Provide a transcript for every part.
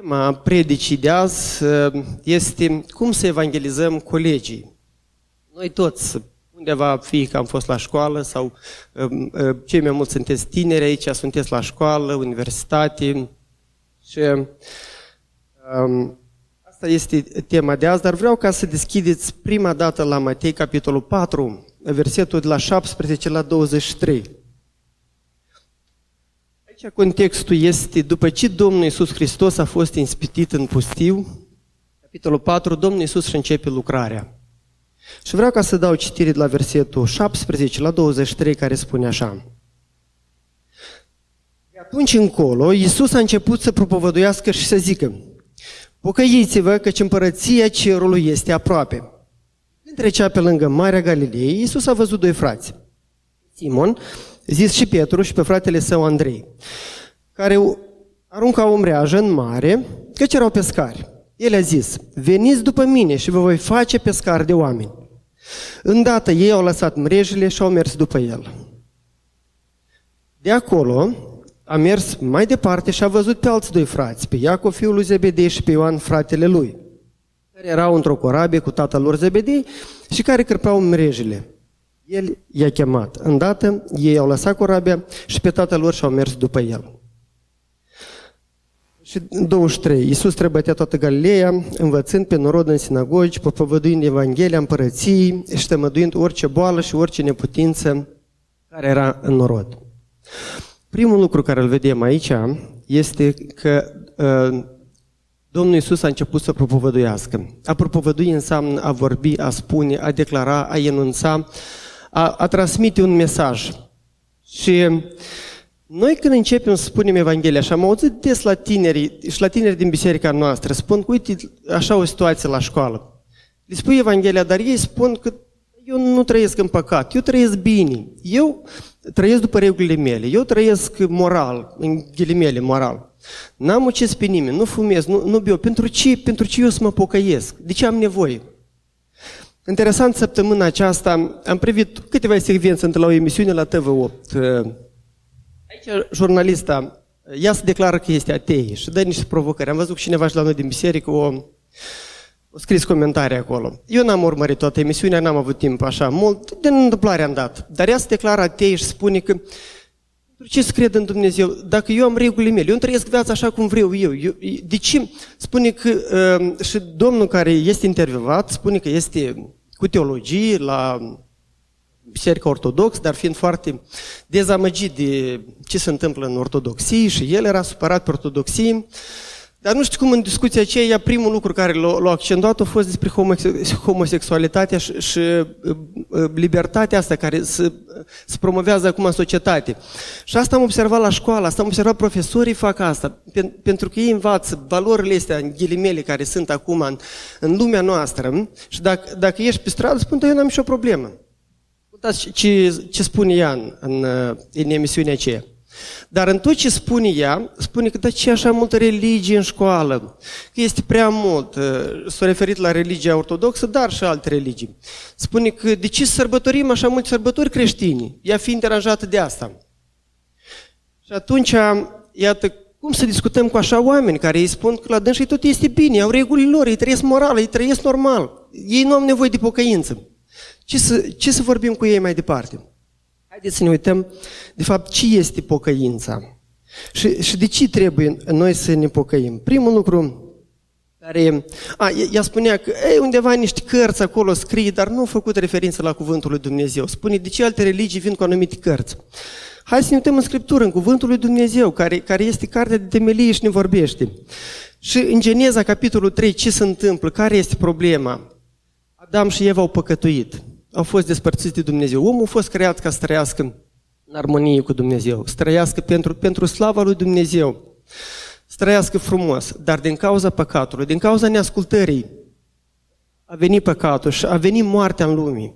Tema predicii de azi uh, este cum să evangelizăm colegii. Noi toți, undeva fie că am fost la școală sau um, uh, cei mai mulți sunteți tineri aici, sunteți la școală, universitate și um, asta este tema de azi, dar vreau ca să deschideți prima dată la Matei, capitolul 4, versetul de la 17 la 23. Aici contextul este, după ce Domnul Iisus Hristos a fost inspitit în pustiu, capitolul 4, Domnul Iisus și începe lucrarea. Și vreau ca să dau citire de la versetul 17 la 23, care spune așa. De atunci încolo, Iisus a început să propovăduiască și să zică, Pocăiți-vă căci împărăția cerului este aproape. Între cea pe lângă Marea Galilei, Iisus a văzut doi frați. Simon, zis și Petru și pe fratele său Andrei, care aruncau o mreajă în mare, căci erau pescari. El a zis, veniți după mine și vă voi face pescari de oameni. Îndată ei au lăsat mrejile și au mers după el. De acolo a mers mai departe și a văzut pe alți doi frați, pe Iacov, fiul lui Zebedei și pe Ioan, fratele lui, care erau într-o corabie cu tatăl lor Zebedei și care cărpeau mrejile. El i-a chemat. Îndată, ei au lăsat corabia și pe tatăl lor și-au mers după el. Și 23. Iisus trebătea toată Galileea, învățând pe norod în sinagogi, propovăduind Evanghelia împărăției și tămăduind orice boală și orice neputință care era în norod. Primul lucru care îl vedem aici este că uh, Domnul Iisus a început să propovăduiască. A propovădui înseamnă a vorbi, a spune, a declara, a enunța, a, a transmite un mesaj. Și noi când începem să spunem Evanghelia, și am auzit des la tineri și la tineri din biserica noastră, spun că, uite, așa o situație la școală. Le spui Evanghelia, dar ei spun că eu nu trăiesc în păcat, eu trăiesc bine, eu trăiesc după regulile mele, eu trăiesc moral, în ghilimele moral. N-am ucis pe nimeni, nu fumez, nu, nu beau. Pentru ce? Pentru ce eu să mă pocăiesc? De ce am nevoie? Interesant, săptămâna aceasta am privit câteva secvențe între la o emisiune la TV8. Aici jurnalista, ea se declară că este atei și dă niște provocări. Am văzut că cineva și la noi din biserică o, o scris comentarii acolo. Eu n-am urmărit toată emisiunea, n-am avut timp așa mult, din întâmplare am dat. Dar ea se declară atei și spune că pentru ce să cred în Dumnezeu? Dacă eu am regulile mele, eu îmi trăiesc viața așa cum vreau eu. eu de ce? Spune că uh, și domnul care este intervievat spune că este cu teologie la Biserica Ortodox, dar fiind foarte dezamăgit de ce se întâmplă în Ortodoxie și el era supărat pe Ortodoxie, dar nu știu cum în discuția aceea, primul lucru care l-a accentuat a fost despre homosexualitatea și, și uh, uh, libertatea asta care se, se promovează acum în societate. Și asta am observat la școală, asta am observat profesorii fac asta, pentru că ei învață valorile astea în ghilimele care sunt acum în, în lumea noastră și dacă, dacă ești pe stradă, spun, eu n-am nicio problemă. Uitați ce, ce spune ea în, în, în emisiunea aceea. Dar în tot ce spune ea, spune că de ce așa multă religie în școală? Că este prea mult. Uh, s-a referit la religia ortodoxă, dar și alte religii. Spune că de ce sărbătorim așa multe sărbători creștini? Ea fiind deranjată de asta. Și atunci, iată, cum să discutăm cu așa oameni care îi spun că la dânsii tot este bine, au regulile lor, ei trăiesc moral, ei trăiesc normal. Ei nu au nevoie de pocăință. Ce să, ce să vorbim cu ei mai departe? Haideți să ne uităm, de fapt, ce este pocăința. Și, și de ce trebuie noi să ne pocăim? Primul lucru care... A, ea spunea că e, undeva niște cărți acolo scrie, dar nu a făcut referință la cuvântul lui Dumnezeu. Spune, de ce alte religii vin cu anumite cărți? Hai să ne uităm în Scriptură, în cuvântul lui Dumnezeu, care, care este cartea de temelie și ne vorbește. Și în Geneza, capitolul 3, ce se întâmplă? Care este problema? Adam și Eva au păcătuit au fost despărțiți de Dumnezeu. Omul a fost creat ca să trăiască în armonie cu Dumnezeu, să trăiască pentru, pentru slava lui Dumnezeu, să trăiască frumos, dar din cauza păcatului, din cauza neascultării, a venit păcatul și a venit moartea în lume.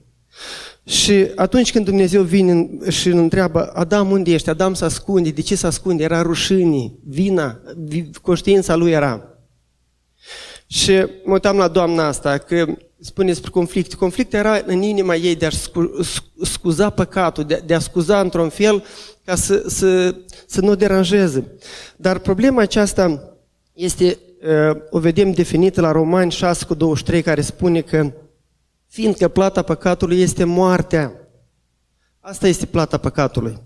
Și atunci când Dumnezeu vine și îl întreabă, Adam, unde ești? Adam se ascunde. De ce se ascunde? Era rușine, vina, conștiința lui era. Și mă uitam la doamna asta, că spune despre conflict. Conflictul era în inima ei de a scuza păcatul, de, de a scuza într-un fel ca să, să, să nu deranjeze. Dar problema aceasta este o vedem definită la Romani 6 cu 23, care spune că fiindcă plata păcatului este moartea. Asta este plata păcatului.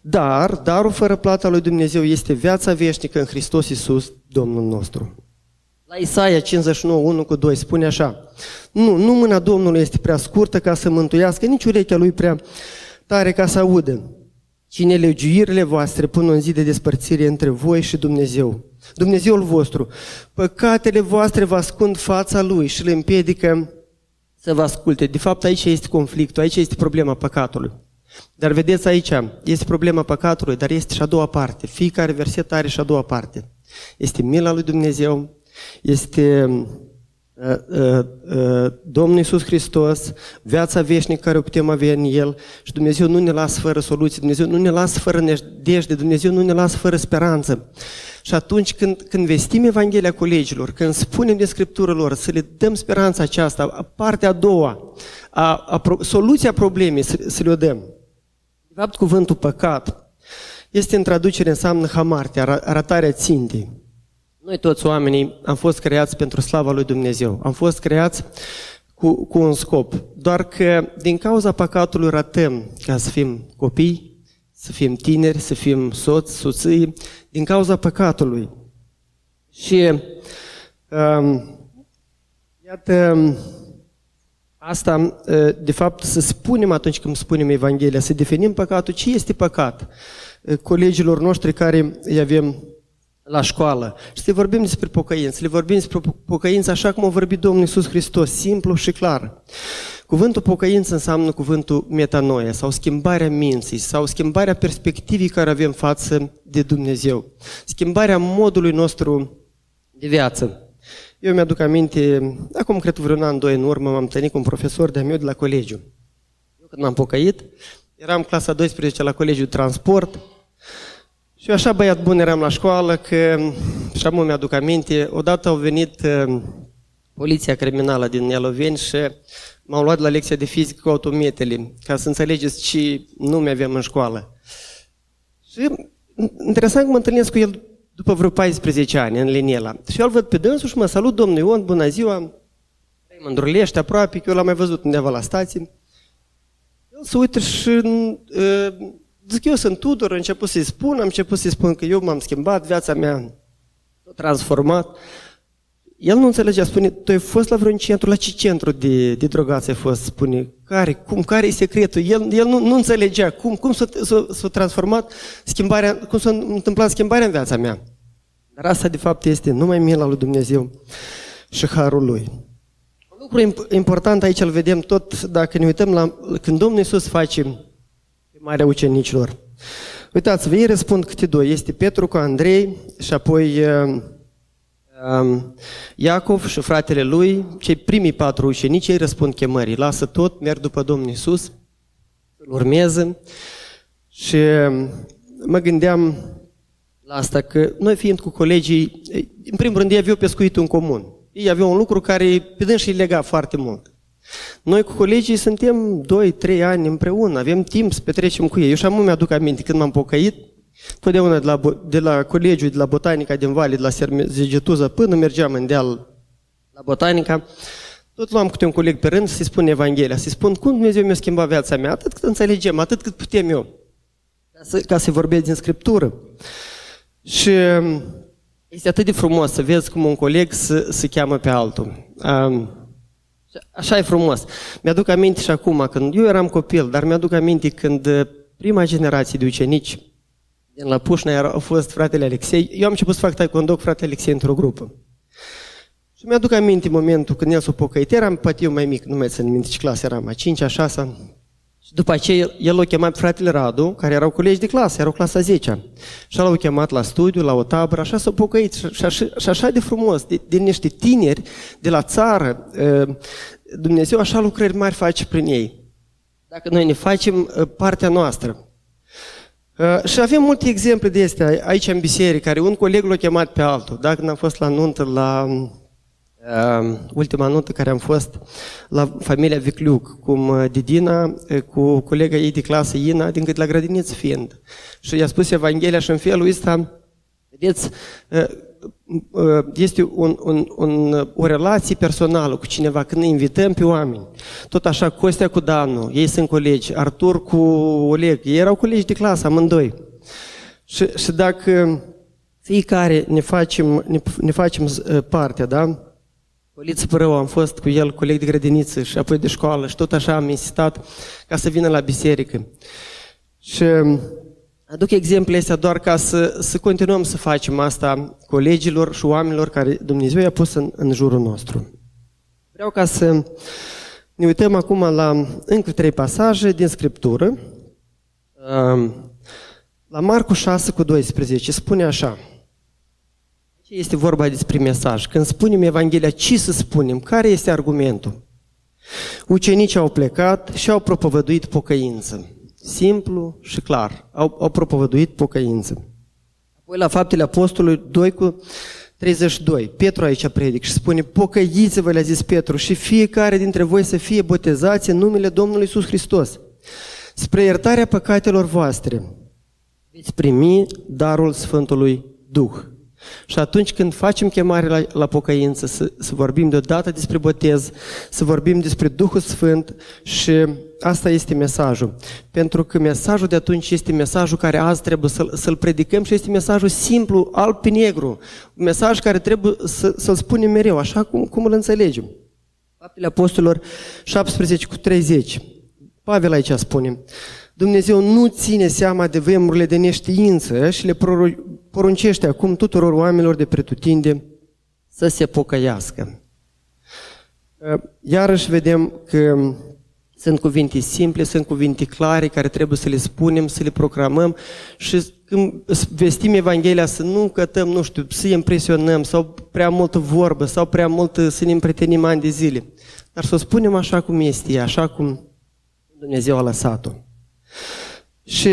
Dar, darul fără plata lui Dumnezeu este viața veșnică în Hristos Iisus, Domnul nostru. La Isaia 59, 1 cu 2 spune așa, Nu, nu mâna Domnului este prea scurtă ca să mântuiască, nici urechea lui prea tare ca să audă. Cine legiuirile voastre pun în zi de despărțire între voi și Dumnezeu. Dumnezeul vostru, păcatele voastre vă ascund fața Lui și le împiedică să vă asculte. De fapt, aici este conflictul, aici este problema păcatului. Dar vedeți aici, este problema păcatului, dar este și a doua parte. Fiecare verset are și a doua parte. Este mila lui Dumnezeu, este uh, uh, uh, Domnul Iisus Hristos, viața veșnică care o putem avea în El și Dumnezeu nu ne lasă fără soluții, Dumnezeu nu ne lasă fără nădejde, Dumnezeu nu ne lasă fără speranță. Și atunci când, când vestim Evanghelia colegilor, când spunem de Scriptură lor, să le dăm speranța aceasta, partea a doua, a, a, a soluția problemei, să, să le o dăm. De fapt, cuvântul păcat este în traducere înseamnă hamarte, arătarea țintei. Noi toți oamenii am fost creați pentru slava lui Dumnezeu. Am fost creați cu, cu un scop. Doar că din cauza păcatului ratăm ca să fim copii, să fim tineri, să fim soți, soții, din cauza păcatului. Și um, iată, asta, uh, de fapt, să spunem atunci când spunem Evanghelia, să definim păcatul, ce este păcat? Uh, colegilor noștri care îi avem la școală și să vorbim despre pocăință, le vorbim despre pocăință așa cum a vorbit Domnul Iisus Hristos, simplu și clar. Cuvântul pocăință înseamnă cuvântul metanoia sau schimbarea minții sau schimbarea perspectivii care avem față de Dumnezeu. Schimbarea modului nostru de viață. Eu mi-aduc aminte, acum cred vreun an, doi în urmă, m-am întâlnit cu un profesor de-a meu de la colegiu. Eu când m-am pocăit, eram clasa 12 la colegiul transport și eu așa băiat bun eram la școală că, și am mi-aduc aminte, odată au venit uh, poliția criminală din Ialoveni și m-au luat la lecția de fizică cu autometele, ca să înțelegeți ce nume avem în școală. Și interesant că mă întâlnesc cu el după vreo 14 ani, în Liniela. Și eu îl văd pe dânsul și mă salut, domnul Ion, bună ziua, mă îndrulește aproape, că eu l-am mai văzut undeva la stație. El se uită și uh, zic, eu sunt Tudor, am început să-i spun, am început să-i spun că eu m-am schimbat, viața mea s-a transformat. El nu înțelegea, spune, tu ai fost la vreun centru, la ce centru de, de drogați ai fost? Spune, care, cum, care e secretul? El, el nu, nu înțelegea cum, cum s-a, s-a, s-a transformat schimbarea, cum s-a întâmplat schimbarea în viața mea. Dar asta, de fapt, este numai mila lui Dumnezeu și harul lui. Un lucru important aici îl vedem tot dacă ne uităm la când Domnul Iisus face marea ucenicilor. Uitați-vă, ei răspund câte doi. Este Petru cu Andrei și apoi uh, um, Iacov și fratele lui, cei primii patru ucenici, ei răspund chemării. Lasă tot, merg după Domnul Iisus, îl urmează. Și um, mă gândeam la asta, că noi fiind cu colegii, în primul rând ei aveau pescuitul în comun. Ei aveau un lucru care pe dâns și lega foarte mult. Noi cu colegii suntem 2-3 ani împreună, avem timp să petrecem cu ei. Eu și am mi-aduc aminte când m-am pocăit, totdeauna de la, de la colegiul, de la Botanica din Vale, de la Zigetuza, până mergeam în deal la Botanica, tot luam câte un coleg pe rând să-i spun Evanghelia, să-i spun cum Dumnezeu mi-a schimbat viața mea, atât cât înțelegem, atât cât putem eu, ca să, ca să vorbesc din Scriptură. Și um, este atât de frumos să vezi cum un coleg se, se cheamă pe altul. Um, Așa e frumos. Mi-aduc aminte și acum, când eu eram copil, dar mi-aduc aminte când uh, prima generație de ucenici din la Pușna au fost fratele Alexei. Eu am început să fac taekwondo cu fratele Alexei într-o grupă. Și mi-aduc aminte momentul când el s-a pocăit. Eram poate eu mai mic, nu mai țin minte ce clasă eram, a 5 a 6 și după aceea el l-a chemat pe fratele Radu, care erau colegi de clasă, erau clasa 10 Și l-au chemat la studiu, la o tabără, așa s-au pocăit. Și așa, și așa de frumos, de, de niște tineri de la țară, Dumnezeu așa lucrări mari face prin ei. Dacă noi ne facem partea noastră. Și avem multe exemple de astea aici în biserică, care un coleg l-a chemat pe altul. Dacă n-am fost la nuntă, la uh, ultima notă care am fost la familia Vicluc, cum uh, Didina uh, cu colega ei de clasă Ina, din cât la grădiniță fiind. Și i-a spus Evanghelia și în felul ăsta, vedeți, uh, uh, este un, un, un, o relație personală cu cineva, când ne invităm pe oameni. Tot așa, Costea cu Danu, ei sunt colegi, Artur cu Oleg, ei erau colegi de clasă, amândoi. Și, și dacă fiecare ne facem, ne, ne facem uh, partea, da? Poliță Părău, am fost cu el coleg de grădiniță și apoi de școală și tot așa am insistat ca să vină la biserică. Și aduc exemple astea doar ca să, să continuăm să facem asta colegilor și oamenilor care Dumnezeu i-a pus în, în jurul nostru. Vreau ca să ne uităm acum la încă trei pasaje din Scriptură. La Marcu 6 cu 12 spune așa. Ce este vorba despre mesaj? Când spunem Evanghelia, ce să spunem? Care este argumentul? Ucenicii au plecat și au propovăduit pocăință. Simplu și clar. Au, au propovăduit pocăință. Apoi la faptele apostolului 2 cu 32. Petru aici predic și spune, pocăiți-vă, le-a zis Petru, și fiecare dintre voi să fie botezați în numele Domnului Iisus Hristos, spre iertarea păcatelor voastre. Veți primi darul Sfântului Duh. Și atunci când facem chemare la, la pocăință, să, să vorbim deodată despre botez, să vorbim despre Duhul Sfânt și asta este mesajul. Pentru că mesajul de atunci este mesajul care azi trebuie să-l, să predicăm și este mesajul simplu, alb pe negru. Un mesaj care trebuie să, să-l spunem mereu, așa cum, cum îl înțelegem. Faptele Apostolilor 17 cu 30. Pavel aici spune, Dumnezeu nu ține seama de vremurile de neștiință și le poruncește acum tuturor oamenilor de pretutinde să se pocăiască. Uh, iarăși vedem că sunt cuvinte simple, sunt cuvinte clare care trebuie să le spunem, să le proclamăm și când vestim Evanghelia să nu cătăm, nu știu, să impresionăm sau prea multă vorbă sau prea mult să ne împretenim ani de zile. Dar să o spunem așa cum este, așa cum Dumnezeu a lăsat-o. Și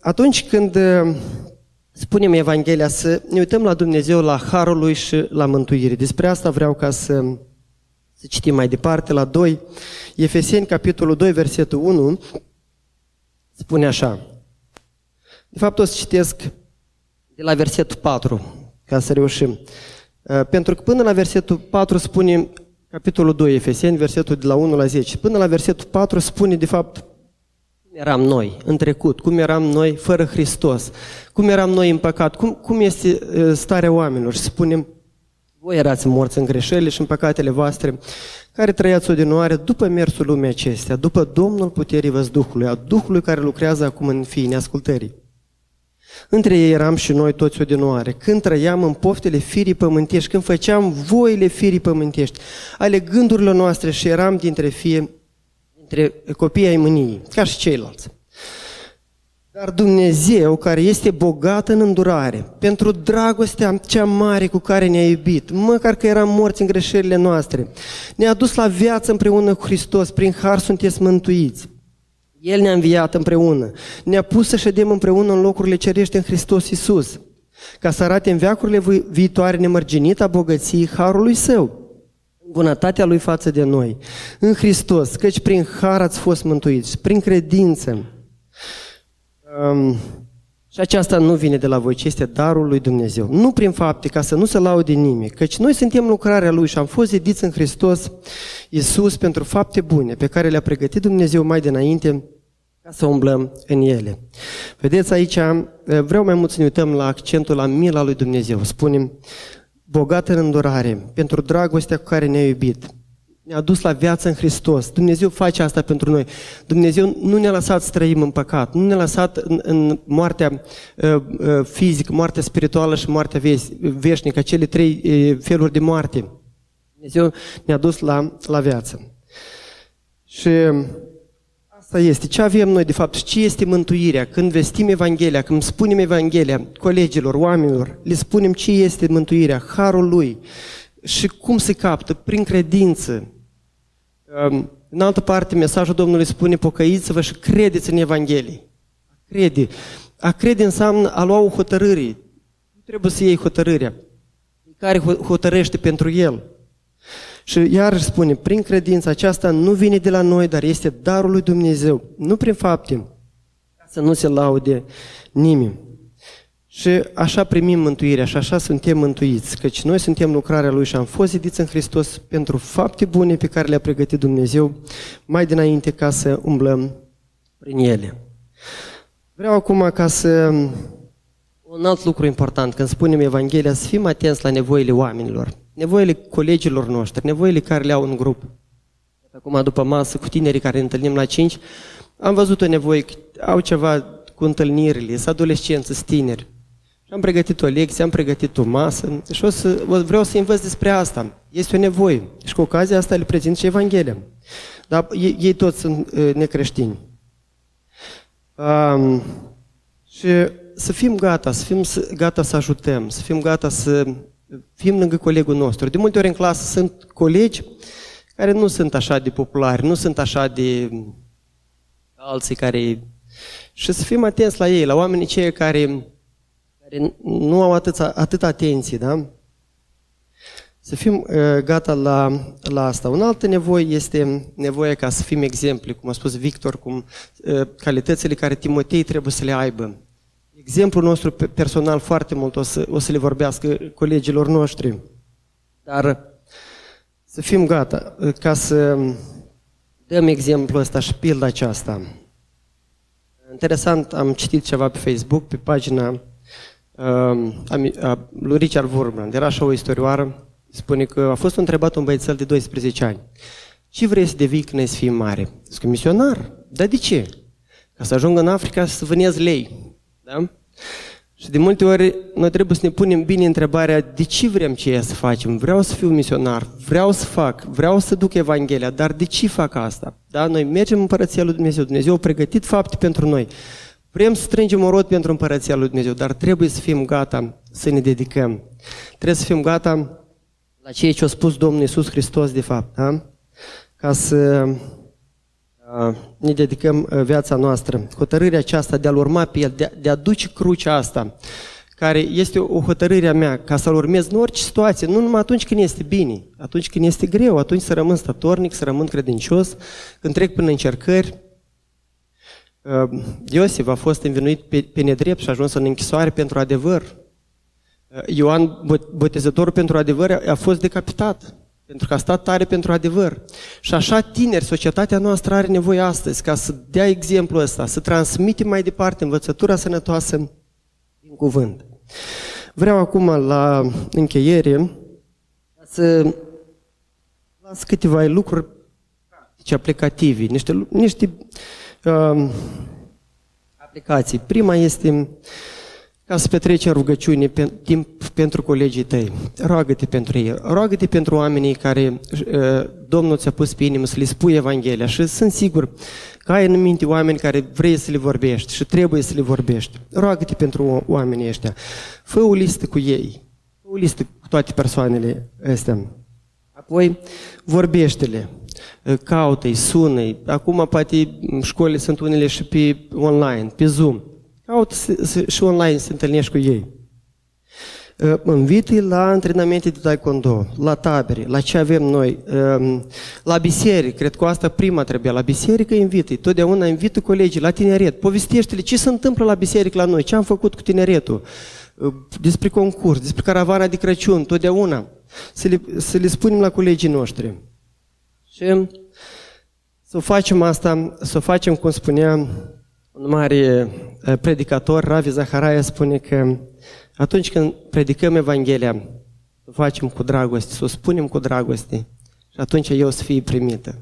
atunci când spunem Evanghelia, să ne uităm la Dumnezeu, la Harul Lui și la mântuire. Despre asta vreau ca să, să citim mai departe, la 2, Efeseni, capitolul 2, versetul 1, spune așa. De fapt, o să citesc de la versetul 4, ca să reușim. Uh, pentru că până la versetul 4 spune, capitolul 2, Efeseni, versetul de la 1 la 10, până la versetul 4 spune, de fapt, eram noi în trecut, cum eram noi fără Hristos, cum eram noi în păcat, cum, cum este starea oamenilor. Și spunem, voi erați morți în greșelile și în păcatele voastre, care trăiați odinoare după mersul lumii acestea, după Domnul puterii văzduhului, a Duhului care lucrează acum în fii neascultării. Între ei eram și noi toți odinoare, când trăiam în poftele firii pământești, când făceam voile firii pământești, ale gândurilor noastre și eram dintre fie între copiii ai mâniei, ca și ceilalți. Dar Dumnezeu, care este bogat în îndurare, pentru dragostea cea mare cu care ne-a iubit, măcar că eram morți în greșelile noastre, ne-a dus la viață împreună cu Hristos, prin har sunteți mântuiți. El ne-a înviat împreună, ne-a pus să ședem împreună în locurile cerești în Hristos Iisus, ca să arate în veacurile viitoare nemărginita bogăției harului Său bunătatea Lui față de noi, în Hristos, căci prin har ați fost mântuiți, prin credință. Um, și aceasta nu vine de la voi, ci este darul lui Dumnezeu. Nu prin fapte, ca să nu se laude nimic, căci noi suntem lucrarea Lui și am fost zidiți în Hristos Iisus pentru fapte bune pe care le-a pregătit Dumnezeu mai dinainte ca să umblăm în ele. Vedeți aici, vreau mai mult să ne uităm la accentul la mila lui Dumnezeu. Spunem, bogat în îndurare, pentru dragostea cu care ne-a iubit. Ne-a dus la viață în Hristos. Dumnezeu face asta pentru noi. Dumnezeu nu ne-a lăsat să trăim în păcat, nu ne-a lăsat în, în moartea uh, uh, fizică, moartea spirituală și moartea veșnică, cele trei uh, feluri de moarte. Dumnezeu ne-a dus la, la viață. Și Asta este. Ce avem noi, de fapt, ce este mântuirea? Când vestim Evanghelia, când spunem Evanghelia colegilor, oamenilor, le spunem ce este mântuirea, harul lui și cum se captă, prin credință. Um, în altă parte, mesajul Domnului spune, pocăiți-vă și credeți în Evanghelie. A crede. A crede înseamnă a lua o hotărâre. Nu trebuie să iei hotărârea. Care hotărăște pentru el. Și iar spune, prin credință aceasta nu vine de la noi, dar este darul lui Dumnezeu, nu prin fapte, ca să nu se laude nimeni. Și așa primim mântuirea și așa suntem mântuiți, căci noi suntem lucrarea Lui și am fost zidiți în Hristos pentru fapte bune pe care le-a pregătit Dumnezeu mai dinainte ca să umblăm prin ele. Vreau acum ca să... Un alt lucru important, când spunem Evanghelia, să fim atenți la nevoile oamenilor, nevoile colegilor noștri, nevoile care le au în grup. Acum, după masă, cu tinerii care ne întâlnim la 5, am văzut o nevoie, au ceva cu întâlnirile, sunt adolescenți, sunt tineri. Și am pregătit o lecție, am pregătit o masă și o să, vreau să învăț despre asta. Este o nevoie. Și cu ocazia asta le prezint și Evanghelia. Dar ei, ei toți sunt uh, necreștini. Um, și să fim gata, să fim gata să ajutăm, să fim gata să fim lângă colegul nostru. De multe ori în clasă sunt colegi care nu sunt așa de populari, nu sunt așa de alții care... Și să fim atenți la ei, la oamenii cei care care nu au atât, atât atenție, da? Să fim uh, gata la, la asta. Un altă nevoie este nevoia ca să fim exempli, cum a spus Victor, cum uh, calitățile care Timotei trebuie să le aibă. Exemplul nostru personal foarte mult o să, o să le vorbească colegilor noștri. Dar să fim gata uh, ca să dăm exemplul ăsta și pilda aceasta. Interesant, am citit ceva pe Facebook, pe pagina lui Richard Wurmbrand. Era așa o istorioară, spune că a fost întrebat un băiețel de 12 ani. Ce vrei să devii când ai să fii mare? Zic, misionar. Dar de ce? Ca să ajung în Africa să vânez lei. Da? Și de multe ori noi trebuie să ne punem bine întrebarea de ce vrem ce să facem. Vreau să fiu misionar, vreau să fac, vreau să duc Evanghelia, dar de ce fac asta? Da? Noi mergem în Împărăția lui Dumnezeu. Dumnezeu a pregătit fapte pentru noi. Vrem să strângem o rot pentru împărăția lui Dumnezeu, dar trebuie să fim gata să ne dedicăm. Trebuie să fim gata la ceea ce a spus Domnul Iisus Hristos, de fapt, da? ca să ne dedicăm viața noastră. Hotărârea aceasta de a-L urma pe El, de a, de a duce crucea asta, care este o hotărâre a mea, ca să-L urmez în orice situație, nu numai atunci când este bine, atunci când este greu, atunci să rămân statornic, să rămân credincios, când trec prin încercări, Ehm, Iosif a fost învinuit pe, pe nedrept și a ajuns în închisoare pentru adevăr. Ehm, Ioan Botezătorul pentru adevăr a fost decapitat, pentru că a stat tare pentru adevăr. Și așa tineri, societatea noastră are nevoie astăzi ca să dea exemplu ăsta, să transmitem mai departe învățătura sănătoasă din cuvânt. Vreau acum la încheiere să las câteva lucruri aplicative, niște, niște uh, aplicații. Prima este ca să petreci în rugăciune pe, timp pentru colegii tăi. Roagă-te pentru ei. Roagă-te pentru oamenii care uh, Domnul ți-a pus pe inimă să le spui Evanghelia și sunt sigur că ai în minte oameni care vrei să le vorbești și trebuie să le vorbești. Roagă-te pentru oamenii ăștia. Fă o listă cu ei. Fă o listă cu toate persoanele astea. Apoi vorbește-le caută-i, sună-i. Acum poate școlile sunt unele și pe online, pe Zoom. Caută și online să întâlnești cu ei. Invită la antrenamente de taekwondo, la tabere, la ce avem noi, la biserică, cred că asta prima trebuia, la biserică invită totdeauna invită colegii la tineret, povestește-le ce se întâmplă la biserică la noi, ce am făcut cu tineretul, despre concurs, despre caravana de Crăciun, totdeauna, să le, să le spunem la colegii noștri. Și să facem asta, să facem, cum spunea un mare predicator, Ravi Zaharaia, spune că atunci când predicăm Evanghelia, să facem cu dragoste, să o spunem cu dragoste și atunci eu să fie primită.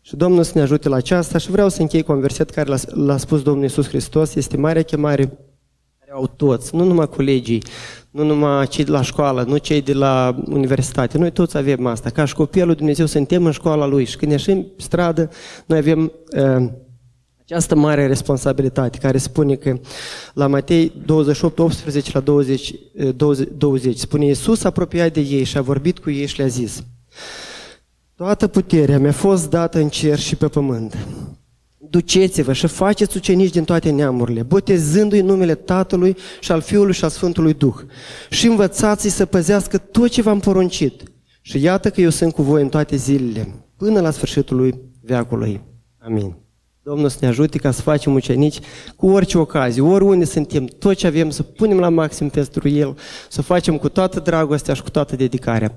Și Domnul să ne ajute la aceasta și vreau să închei cu un verset care l-a spus Domnul Iisus Hristos, este marea chemare care au toți, nu numai colegii, nu numai cei de la școală, nu cei de la universitate. Noi toți avem asta. Ca și copilul lui Dumnezeu suntem în școala Lui și când ieșim pe stradă, noi avem uh, această mare responsabilitate care spune că la Matei 28, 18 la 20, 20, 20 spune Iisus a apropiat de ei și a vorbit cu ei și le-a zis Toată puterea mi-a fost dată în cer și pe pământ. Duceți-vă și faceți ucenici din toate neamurile, botezându-i numele Tatălui și al Fiului și al Sfântului Duh. Și învățați-i să păzească tot ce v-am poruncit. Și iată că eu sunt cu voi în toate zilele, până la sfârșitul lui veacului. Amin. Domnul să ne ajute ca să facem ucenici cu orice ocazie, oriunde suntem, tot ce avem să punem la maxim pentru El, să facem cu toată dragostea și cu toată dedicarea.